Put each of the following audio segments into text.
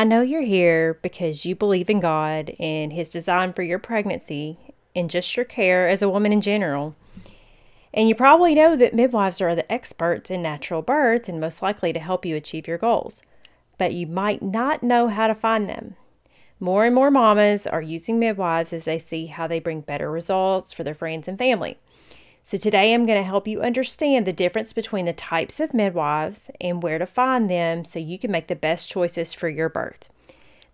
I know you're here because you believe in God and His design for your pregnancy and just your care as a woman in general. And you probably know that midwives are the experts in natural birth and most likely to help you achieve your goals. But you might not know how to find them. More and more mamas are using midwives as they see how they bring better results for their friends and family. So, today I'm going to help you understand the difference between the types of midwives and where to find them so you can make the best choices for your birth.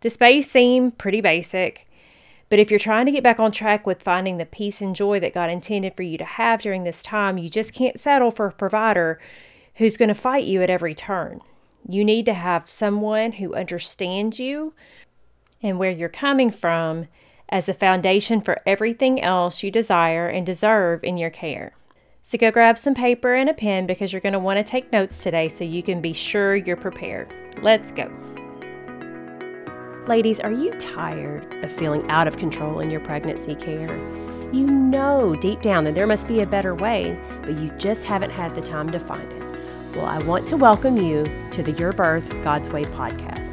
This may seem pretty basic, but if you're trying to get back on track with finding the peace and joy that God intended for you to have during this time, you just can't settle for a provider who's going to fight you at every turn. You need to have someone who understands you, and where you're coming from as a foundation for everything else you desire and deserve in your care. So go grab some paper and a pen because you're going to want to take notes today so you can be sure you're prepared. Let's go. Ladies, are you tired of feeling out of control in your pregnancy care? You know deep down that there must be a better way, but you just haven't had the time to find it. Well, I want to welcome you to the Your Birth God's Way podcast.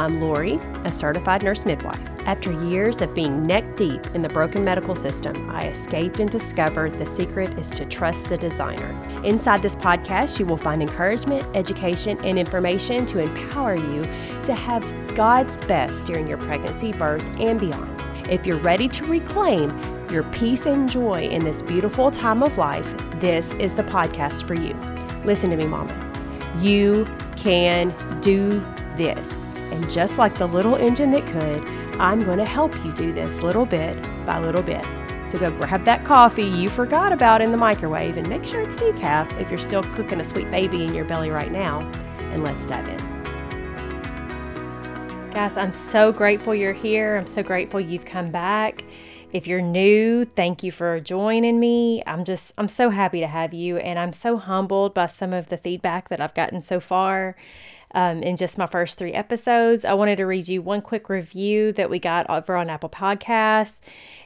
I'm Lori, a certified nurse midwife. After years of being neck deep in the broken medical system, I escaped and discovered the secret is to trust the designer. Inside this podcast, you will find encouragement, education, and information to empower you to have God's best during your pregnancy, birth, and beyond. If you're ready to reclaim your peace and joy in this beautiful time of life, this is the podcast for you. Listen to me, Mama. You can do this. And just like the little engine that could, I'm going to help you do this little bit by little bit. So go grab that coffee you forgot about in the microwave and make sure it's decaf if you're still cooking a sweet baby in your belly right now. And let's dive in. Guys, I'm so grateful you're here. I'm so grateful you've come back. If you're new, thank you for joining me. I'm just, I'm so happy to have you, and I'm so humbled by some of the feedback that I've gotten so far um, in just my first three episodes. I wanted to read you one quick review that we got over on Apple Podcasts.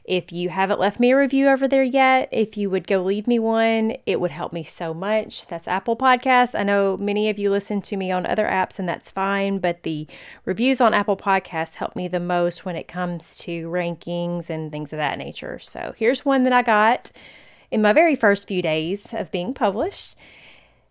If you haven't left me a review over there yet, if you would go leave me one, it would help me so much. That's Apple Podcasts. I know many of you listen to me on other apps, and that's fine, but the reviews on Apple Podcasts help me the most when it comes to rankings and things of that nature. So here's one that I got in my very first few days of being published.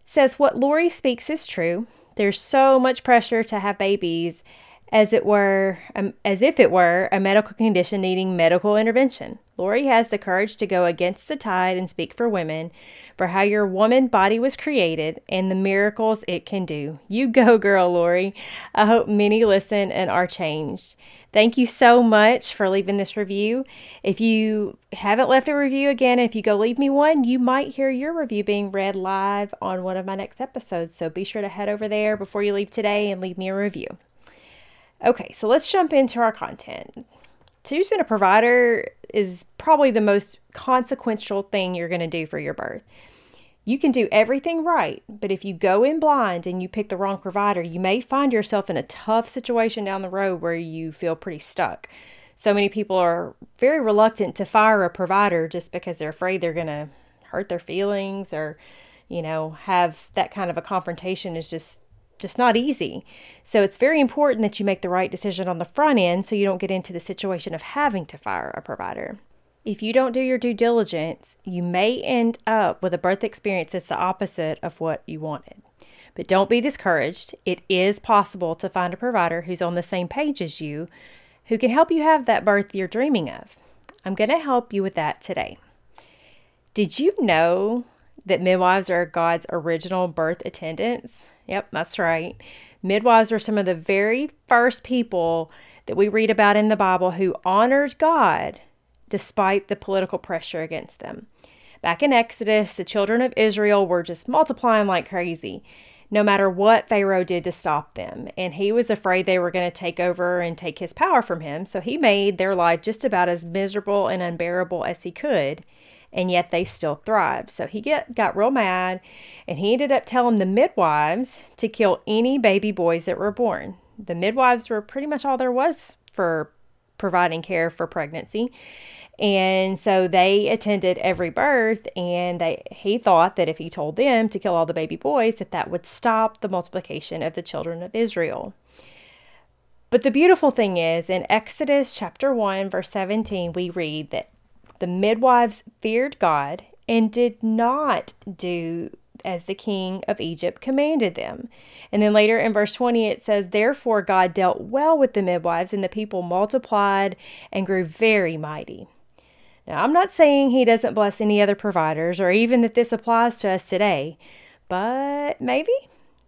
Says what Lori speaks is true. There's so much pressure to have babies as it were um, as if it were a medical condition needing medical intervention. Lori has the courage to go against the tide and speak for women, for how your woman body was created and the miracles it can do. You go, girl, Lori. I hope many listen and are changed. Thank you so much for leaving this review. If you haven't left a review again, if you go leave me one, you might hear your review being read live on one of my next episodes. So be sure to head over there before you leave today and leave me a review. Okay, so let's jump into our content. Choosing a provider is probably the most consequential thing you're going to do for your birth. You can do everything right, but if you go in blind and you pick the wrong provider, you may find yourself in a tough situation down the road where you feel pretty stuck. So many people are very reluctant to fire a provider just because they're afraid they're going to hurt their feelings or, you know, have that kind of a confrontation is just just not easy. So it's very important that you make the right decision on the front end so you don't get into the situation of having to fire a provider. If you don't do your due diligence, you may end up with a birth experience that's the opposite of what you wanted. But don't be discouraged. It is possible to find a provider who's on the same page as you who can help you have that birth you're dreaming of. I'm going to help you with that today. Did you know that midwives are God's original birth attendants? Yep, that's right. Midwives were some of the very first people that we read about in the Bible who honored God despite the political pressure against them. Back in Exodus, the children of Israel were just multiplying like crazy, no matter what Pharaoh did to stop them. And he was afraid they were going to take over and take his power from him, so he made their life just about as miserable and unbearable as he could. And yet they still thrived. So he get, got real mad and he ended up telling the midwives to kill any baby boys that were born. The midwives were pretty much all there was for providing care for pregnancy. And so they attended every birth and they he thought that if he told them to kill all the baby boys that that would stop the multiplication of the children of Israel. But the beautiful thing is, in Exodus chapter 1, verse 17, we read that the midwives feared God and did not do as the king of Egypt commanded them. And then later in verse 20, it says, Therefore God dealt well with the midwives, and the people multiplied and grew very mighty. Now, I'm not saying he doesn't bless any other providers or even that this applies to us today, but maybe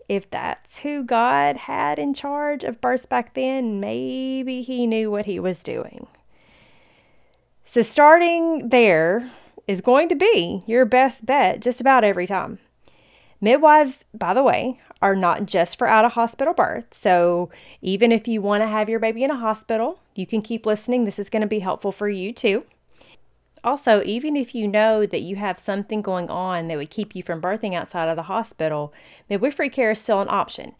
if that's who God had in charge of births back then, maybe he knew what he was doing. So, starting there is going to be your best bet just about every time. Midwives, by the way, are not just for out of hospital birth. So, even if you want to have your baby in a hospital, you can keep listening. This is going to be helpful for you too. Also, even if you know that you have something going on that would keep you from birthing outside of the hospital, midwifery care is still an option.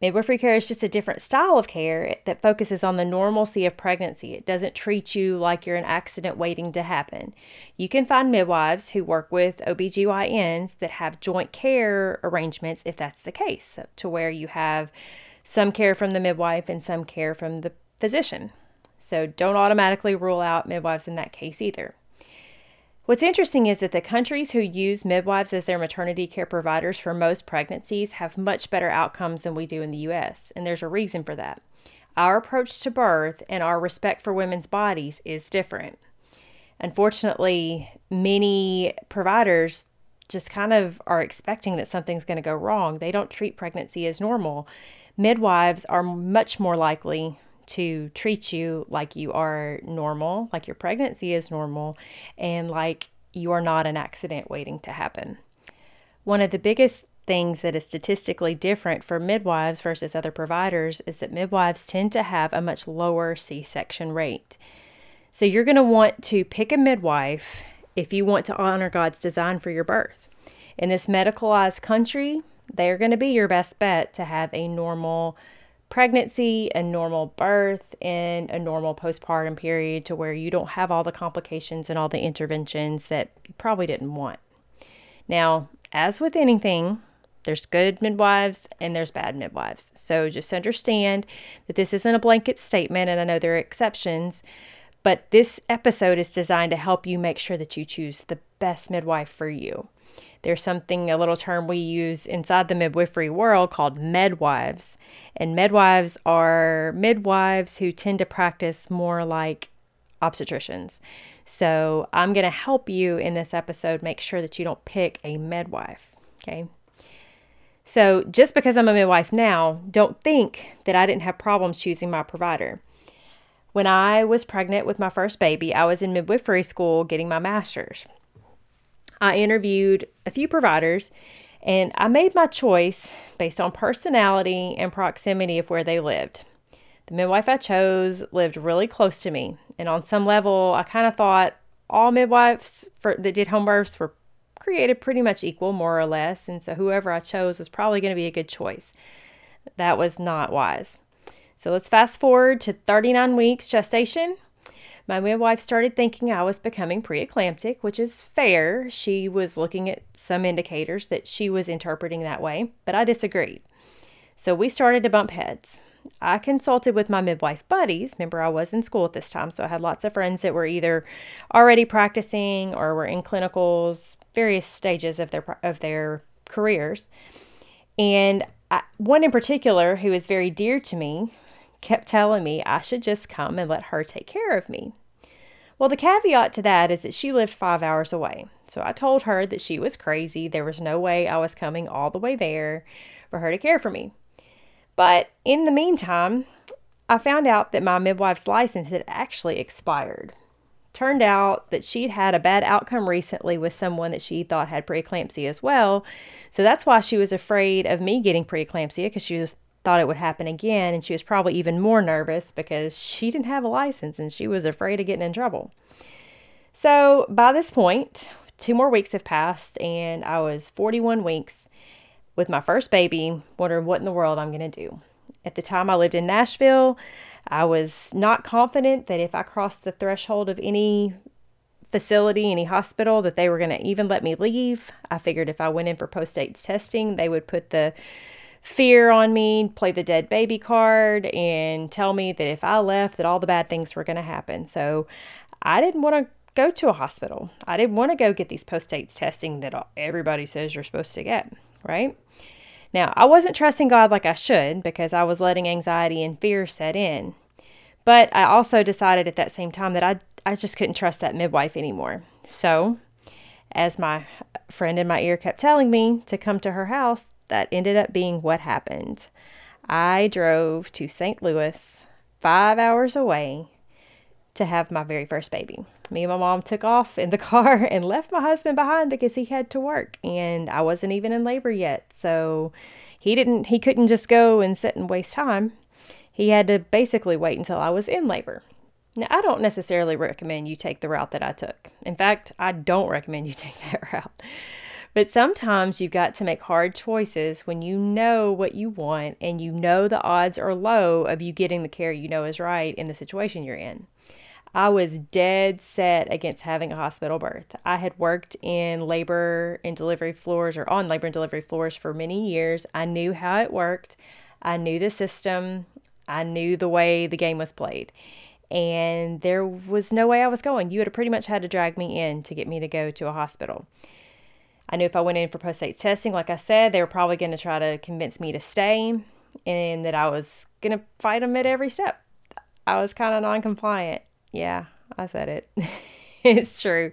Midwifery care is just a different style of care that focuses on the normalcy of pregnancy. It doesn't treat you like you're an accident waiting to happen. You can find midwives who work with OBGYNs that have joint care arrangements if that's the case, to where you have some care from the midwife and some care from the physician. So don't automatically rule out midwives in that case either. What's interesting is that the countries who use midwives as their maternity care providers for most pregnancies have much better outcomes than we do in the US, and there's a reason for that. Our approach to birth and our respect for women's bodies is different. Unfortunately, many providers just kind of are expecting that something's going to go wrong. They don't treat pregnancy as normal. Midwives are much more likely to treat you like you are normal, like your pregnancy is normal, and like you are not an accident waiting to happen. One of the biggest things that is statistically different for midwives versus other providers is that midwives tend to have a much lower C section rate. So you're going to want to pick a midwife if you want to honor God's design for your birth. In this medicalized country, they're going to be your best bet to have a normal pregnancy, a normal birth, and a normal postpartum period to where you don't have all the complications and all the interventions that you probably didn't want. Now, as with anything, there's good midwives and there's bad midwives. So just understand that this isn't a blanket statement, and I know there are exceptions, but this episode is designed to help you make sure that you choose the best midwife for you. There's something, a little term we use inside the midwifery world called medwives. And medwives are midwives who tend to practice more like obstetricians. So I'm going to help you in this episode make sure that you don't pick a midwife. Okay. So just because I'm a medwife now, don't think that I didn't have problems choosing my provider. When I was pregnant with my first baby, I was in midwifery school getting my master's. I interviewed a few providers and I made my choice based on personality and proximity of where they lived. The midwife I chose lived really close to me, and on some level, I kind of thought all midwives for, that did home births were created pretty much equal, more or less, and so whoever I chose was probably going to be a good choice. That was not wise. So let's fast forward to 39 weeks gestation. My midwife started thinking I was becoming preeclamptic, which is fair. She was looking at some indicators that she was interpreting that way, but I disagreed. So we started to bump heads. I consulted with my midwife buddies. Remember, I was in school at this time, so I had lots of friends that were either already practicing or were in clinicals, various stages of their of their careers. And I, one in particular, who is very dear to me, kept telling me I should just come and let her take care of me. Well, the caveat to that is that she lived five hours away. So I told her that she was crazy. There was no way I was coming all the way there for her to care for me. But in the meantime, I found out that my midwife's license had actually expired. Turned out that she'd had a bad outcome recently with someone that she thought had preeclampsia as well. So that's why she was afraid of me getting preeclampsia because she was thought it would happen again, and she was probably even more nervous because she didn't have a license and she was afraid of getting in trouble. So by this point, two more weeks have passed, and I was 41 weeks with my first baby, wondering what in the world I'm going to do. At the time I lived in Nashville, I was not confident that if I crossed the threshold of any facility, any hospital, that they were going to even let me leave. I figured if I went in for post dates testing, they would put the fear on me, play the dead baby card, and tell me that if I left, that all the bad things were going to happen. So I didn't want to go to a hospital. I didn't want to go get these post dates testing that everybody says you're supposed to get, right? Now, I wasn't trusting God like I should because I was letting anxiety and fear set in. But I also decided at that same time that I, I just couldn't trust that midwife anymore. So, as my friend in my ear kept telling me to come to her house, that ended up being what happened. I drove to St. Louis, five hours away, to have my very first baby. Me and my mom took off in the car and left my husband behind because he had to work and I wasn't even in labor yet. So he didn't he couldn't just go and sit and waste time. He had to basically wait until I was in labor. Now, I don't necessarily recommend you take the route that I took. In fact, I don't recommend you take that route. But sometimes you've got to make hard choices when you know what you want and you know the odds are low of you getting the care you know is right in the situation you're in. I was dead set against having a hospital birth. I had worked in labor and delivery floors or on labor and delivery floors for many years. I knew how it worked, I knew the system, I knew the way the game was played. And there was no way I was going. You would have pretty much had to drag me in to get me to go to a hospital. I knew if I went in for post dates testing, like I said, they were probably going to try to convince me to stay and that I was going to fight them at every step. I was kind of non compliant. Yeah, I said it. it's true.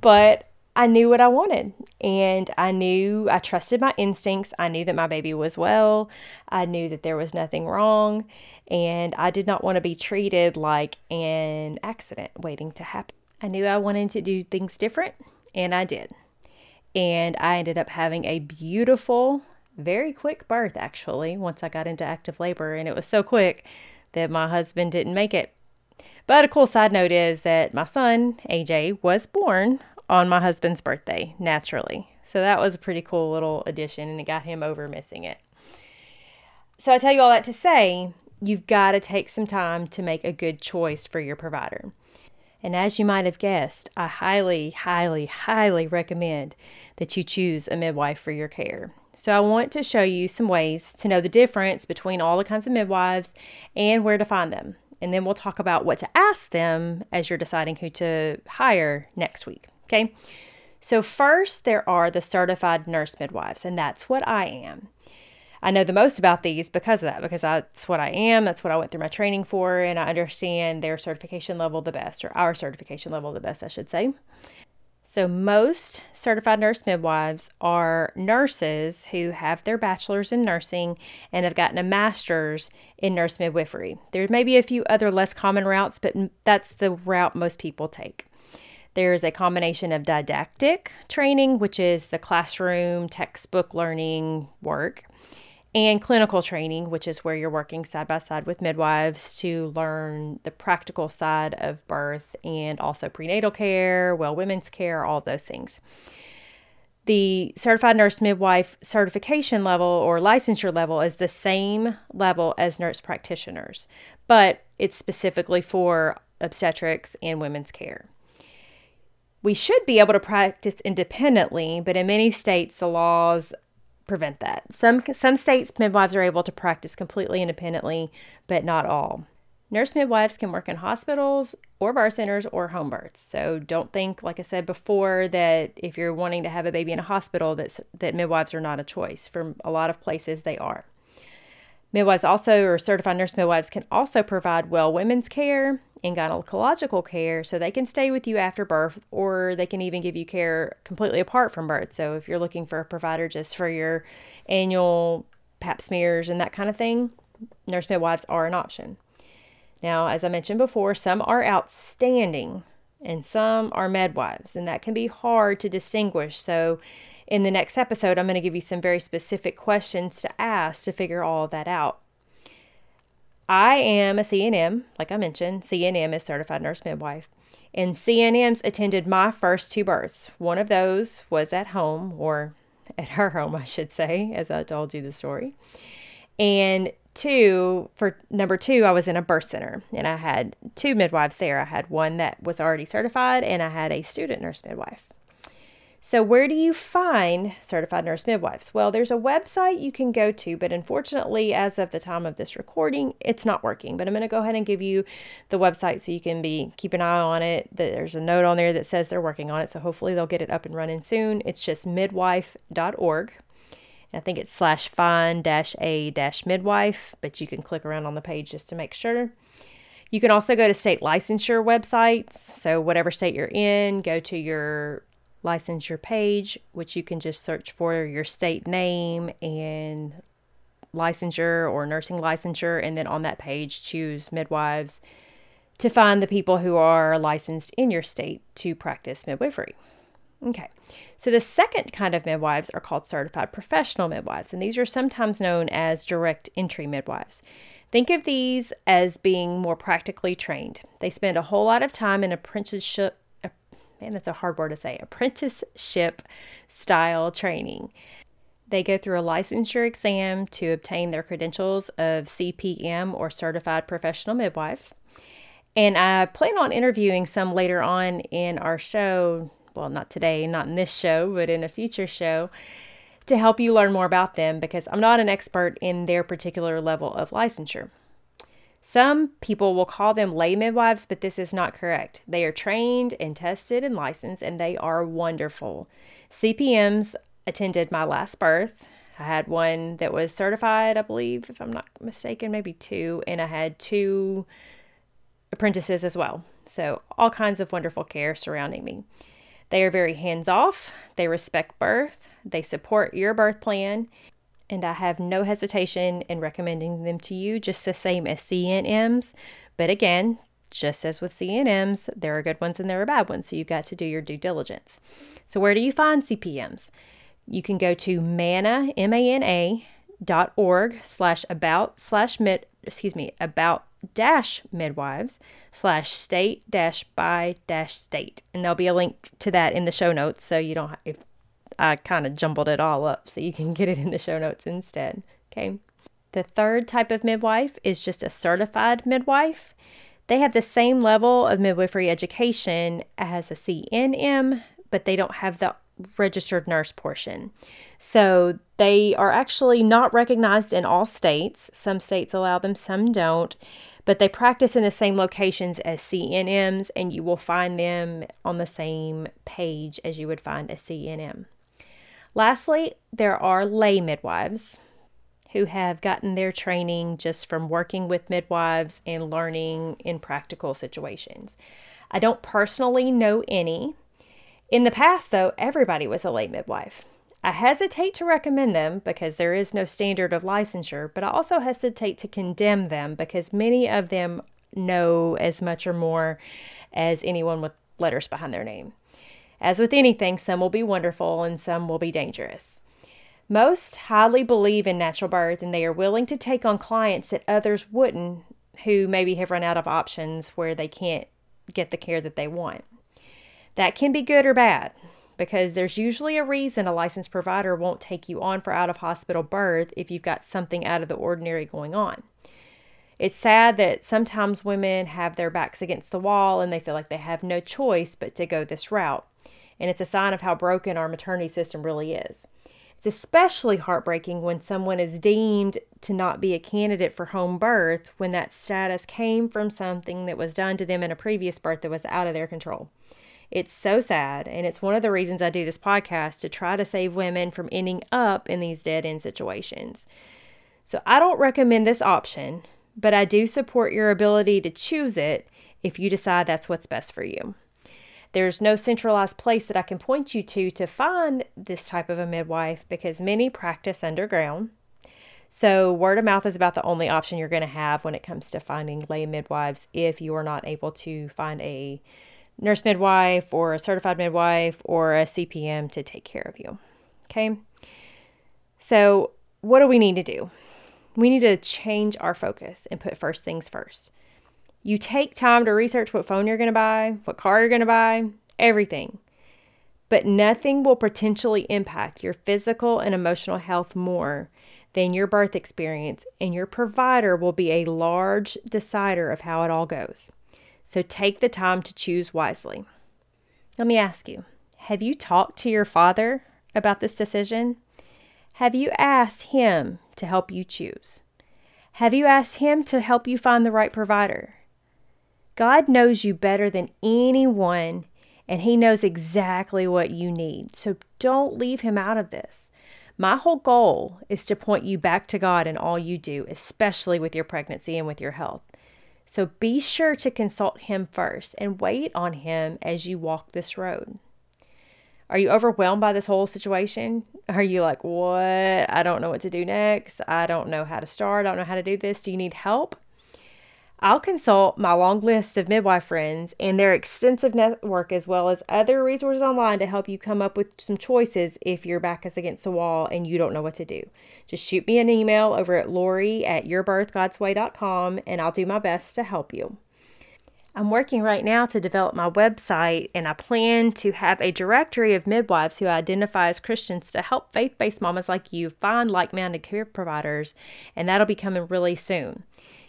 But I knew what I wanted and I knew I trusted my instincts. I knew that my baby was well. I knew that there was nothing wrong and I did not want to be treated like an accident waiting to happen. I knew I wanted to do things different and I did. And I ended up having a beautiful, very quick birth actually once I got into active labor and it was so quick that my husband didn't make it but a cool side note is that my son, AJ, was born on my husband's birthday, naturally. So that was a pretty cool little addition, and it got him over missing it. So I tell you all that to say, you've got to take some time to make a good choice for your provider. And as you might have guessed, I highly, highly, highly recommend that you choose a midwife for your care. So, I want to show you some ways to know the difference between all the kinds of midwives and where to find them and then we'll talk about what to ask them as you're deciding who to hire next week. Okay. So, first, there are the certified nurse midwives, and that's what I am. I know the most about these because of that, because that's what I am. That's what I went through my training for, and I understand their certification level the best, or our certification level the best, I should say. So, most certified nurse midwives are nurses who have their bachelor's in nursing and have gotten a master's in nurse midwifery. There may be a few other less common routes, but that's the route most people take. There's a combination of didactic training, which is the classroom textbook learning work, and clinical training, which is where you're working side by side with midwives to learn the practical side of birth and also prenatal care, well women's care, all those things. The certified nurse midwife certification level or licensure level is the same level as nurse practitioners, but it's specifically for obstetrics and women's care. We should be able to practice independently, but in many states, the laws prevent that. Some some states midwives are able to practice completely independently, but not all. Nurse midwives can work in hospitals or birth centers or home births. So don't think, like I said before, that if you're wanting to have a baby in a hospital, that that midwives are not a choice. For a lot of places, they are. Midwives also, or certified nurse medwives, can also provide well women's care and gynecological care so they can stay with you after birth or they can even give you care completely apart from birth. So if you're looking for a provider just for your annual pap smears and that kind of thing, nurse midwives are an option. Now, as I mentioned before, some are outstanding and some are midwives, and that can be hard to distinguish. So in the next episode, I'm going to give you some very specific questions to ask to figure all that out. I am a CNM, like I mentioned. CNM is Certified Nurse Midwife. And CNMs attended my first two births. One of those was at home, or at her home, I should say, as I told you the story. And two, for number two, I was in a birth center and I had two midwives there. I had one that was already certified and I had a student nurse midwife. So, where do you find certified nurse midwives? Well, there's a website you can go to, but unfortunately, as of the time of this recording, it's not working. But I'm going to go ahead and give you the website so you can be keep an eye on it. There's a note on there that says they're working on it, so hopefully they'll get it up and running soon. It's just midwife.org. I think it's slash find dash a dash midwife, but you can click around on the page just to make sure. You can also go to state licensure websites. So, whatever state you're in, go to your licensure page, which you can just search for your state name and licensure or nursing licensure. And then on that page, choose midwives to find the people who are licensed in your state to practice midwifery. Okay, so the second kind of midwives are called certified professional midwives, and these are sometimes known as direct entry midwives. Think of these as being more practically trained. They spend a whole lot of time in apprenticeship, man, that's a hard word to say, apprenticeship style training. They go through a licensure exam to obtain their credentials of CPM or Certified Professional Midwife. And I plan on interviewing some later on in our show. Well, not today, not in this show, but in a future show to help you learn more about them because I'm not an expert in their particular level of licensure. Some people will call them lay midwives, but this is not correct. They are trained and tested and licensed, and they are wonderful. CPMs attended my last birth. I had one that was certified, I believe, if I'm not mistaken, maybe two, and I had two apprentices as well. So, all kinds of wonderful care surrounding me. They are very hands off, they respect birth, they support your birth plan, and I have no hesitation in recommending them to you, just the same as CNMs. But again, just as with CNMs, there are good ones and there are bad ones, so you've got to do your due diligence. So, where do you find CPMs? You can go to mana, M A N A, dot org slash about slash mid, excuse me, about dash midwives slash state dash by dash state. And there'll be a link to that in the show notes so you don't, if I kind of jumbled it all up so you can get it in the show notes instead. Okay. The third type of midwife is just a certified midwife. They have the same level of midwifery education as a CNM, but they don't have the registered nurse portion. So they are actually not recognized in all states. Some states allow them, some don't. But they practice in the same locations as CNMs, and you will find them on the same page as you would find a CNM. Lastly, there are lay midwives who have gotten their training just from working with midwives and learning in practical situations. I don't personally know any. In the past, though, everybody was a lay midwife. I hesitate to recommend them because there is no standard of licensure, but I also hesitate to condemn them because many of them know as much or more as anyone with letters behind their name. As with anything, some will be wonderful and some will be dangerous. Most highly believe in natural birth and they are willing to take on clients that others wouldn't who maybe have run out of options where they can't get the care that they want. That can be good or bad because there's usually a reason a licensed provider won't take you on for out of hospital birth if you've got something out of the ordinary going on. It's sad that sometimes women have their backs against the wall and they feel like they have no choice but to go this route and it's a sign of how broken our maternity system really is. It's especially heartbreaking when someone is deemed to not be a candidate for home birth when that status came from something that was done to them in a previous birth that was out of their control. It's so sad, and it's one of the reasons I do this podcast to try to save women from ending up in these dead end situations. So I don't recommend this option, but I do support your ability to choose it if you decide that's what's best for you. There's no centralized place that I can point you to to find this type of a midwife because many practice underground. So, word of mouth is about the only option you're going to have when it comes to finding lay midwives if you are not able to find a nurse midwife or a certified midwife or a CPM to take care of you. Okay. So, what do we need to do? We need to change our focus and put first things first. You take time to research what phone you're going to buy, what car you're going to buy, everything. But nothing will potentially impact your physical and emotional health more than your birth experience, and your provider will be a large decider of how it all goes. So take the time to choose wisely. Let me ask you Have you talked to your father about this decision? Have you asked him to help you choose? Have you asked him to help you find the right provider? God knows you better than anyone, and he knows exactly what you need. So don't leave him out of this. My whole goal is to point you back to God in all you do, especially with your pregnancy and with your health. So be sure to consult Him first and wait on Him as you walk this road. Are you overwhelmed by this whole situation? Are you like, what? I don't know what to do next. I don't know how to start. I don't know how to do this. Do you need help? I'll consult my long list of midwife friends and their extensive network, as well as other resources online to help you come up with some choices if your back is against the wall and you don't know what to do. Just shoot me an email over at Lori at yourbirthgodsway.com and I'll do my best to help you. I'm working right now to develop my website, and I plan to have a directory of midwives who identify as Christians to help faith based mamas like you find like minded care providers, and that'll be coming really soon.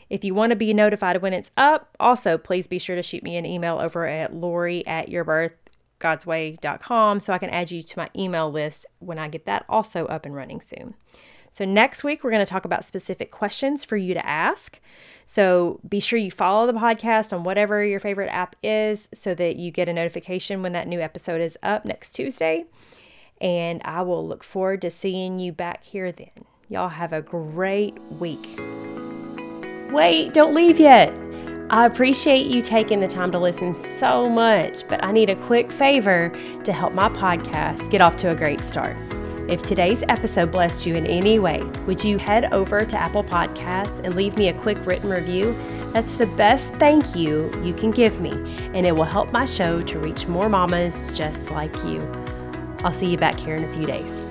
If you want to be notified when it's up, also please be sure to shoot me an email over at Lori at yourbirthgodsway.com so I can add you to my email list when I get that also up and running soon. So, next week, we're going to talk about specific questions for you to ask. So, be sure you follow the podcast on whatever your favorite app is so that you get a notification when that new episode is up next Tuesday. And I will look forward to seeing you back here then. Y'all have a great week. Wait, don't leave yet. I appreciate you taking the time to listen so much, but I need a quick favor to help my podcast get off to a great start. If today's episode blessed you in any way, would you head over to Apple Podcasts and leave me a quick written review? That's the best thank you you can give me, and it will help my show to reach more mamas just like you. I'll see you back here in a few days.